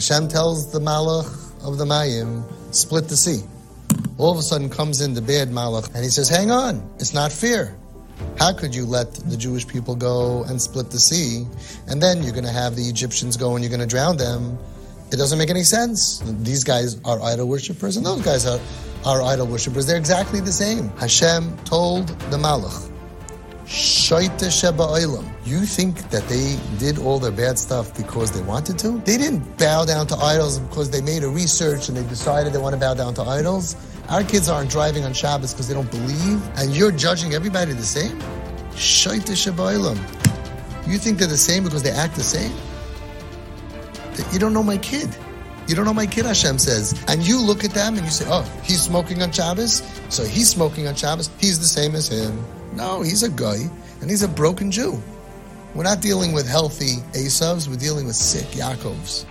Hashem tells the Malach of the Mayim, split the sea. All of a sudden comes in the bad Malach and he says, hang on, it's not fair. How could you let the Jewish people go and split the sea, and then you're going to have the Egyptians go and you're going to drown them? It doesn't make any sense. These guys are idol worshippers, and those guys are, are idol worshippers. They're exactly the same. Hashem told the Malach, Shaita Sheba Olam. You think that they did all their bad stuff because they wanted to? They didn't bow down to idols because they made a research and they decided they want to bow down to idols. Our kids aren't driving on Shabbos because they don't believe, and you're judging everybody the same? Shaita Sheba Olam. You think they're the same because they act the same? You don't know my kid. You don't know my kid, Hashem says. And you look at them and you say, oh, he's smoking on Shabbos, so he's smoking on Shabbos, he's the same as him. No, he's a guy, and he's a broken Jew. We're not dealing with healthy Asavs, we're dealing with sick Yaakovs.